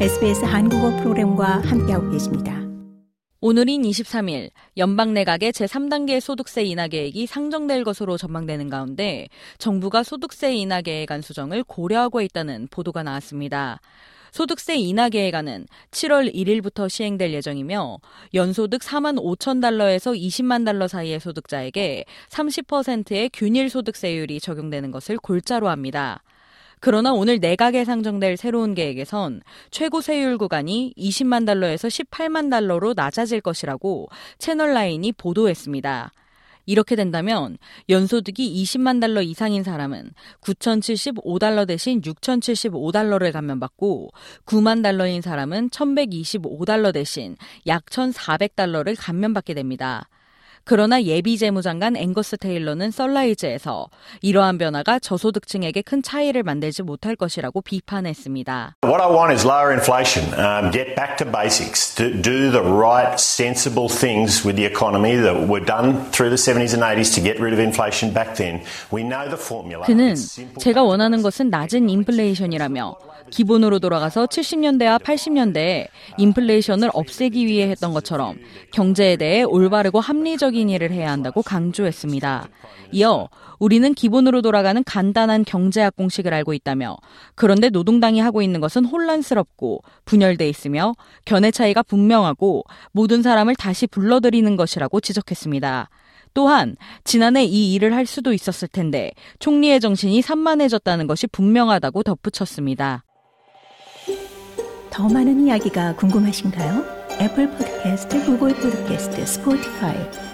SBS 한국어 프로그램과 함께하고 계십니다. 오늘인 23일 연방 내각의 제3단계 소득세 인하 계획이 상정될 것으로 전망되는 가운데 정부가 소득세 인하 계획안 수정을 고려하고 있다는 보도가 나왔습니다. 소득세 인하 계획안은 7월 1일부터 시행될 예정이며 연소득 4만 5천 달러에서 20만 달러 사이의 소득자에게 30%의 균일 소득세율이 적용되는 것을 골자로 합니다. 그러나 오늘 내각에 상정될 새로운 계획에선 최고 세율 구간이 20만 달러에서 18만 달러로 낮아질 것이라고 채널라인이 보도했습니다. 이렇게 된다면 연소득이 20만 달러 이상인 사람은 9,075달러 대신 6,075달러를 감면받고 9만 달러인 사람은 1,125달러 대신 약 1,400달러를 감면받게 됩니다. 그러나 예비 재무장관 앵거스 테일러는 썰라이즈에서 이러한 변화가 저소득층에게 큰 차이를 만들지 못할 것이라고 비판했습니다. What I want is lower inflation, um, get back to basics, to do the right sensible things with the economy that were done through the 70s and 80s to get rid of inflation back then. We know the formula. 그는 제가 원하는 것은 낮은 인플레이션이라며 기본으로 돌아가서 70년대와 80년대에 인플레이션을 없애기 위해 했던 것처럼 경제에 대해 올바르고 합리 적인 일을 해야 한다고 강조했습니다. 이어 우리는 기본으로 돌아가는 간단한 경제학 공식을 알고 있다며 그런데 노동당이 하고 있는 것은 혼란스럽고 분열돼 있으며 견해 차이가 분명하고 모든 사람을 다시 불러들이는 것이라고 지적했습니다. 또한 지난해 이 일을 할 수도 있었을 텐데 총리의 정신이 산만해졌다는 것이 분명하다고 덧붙였습니다. 더 많은 이야기가 궁금하신가요? Apple Podcast, Google Podcast, Spotify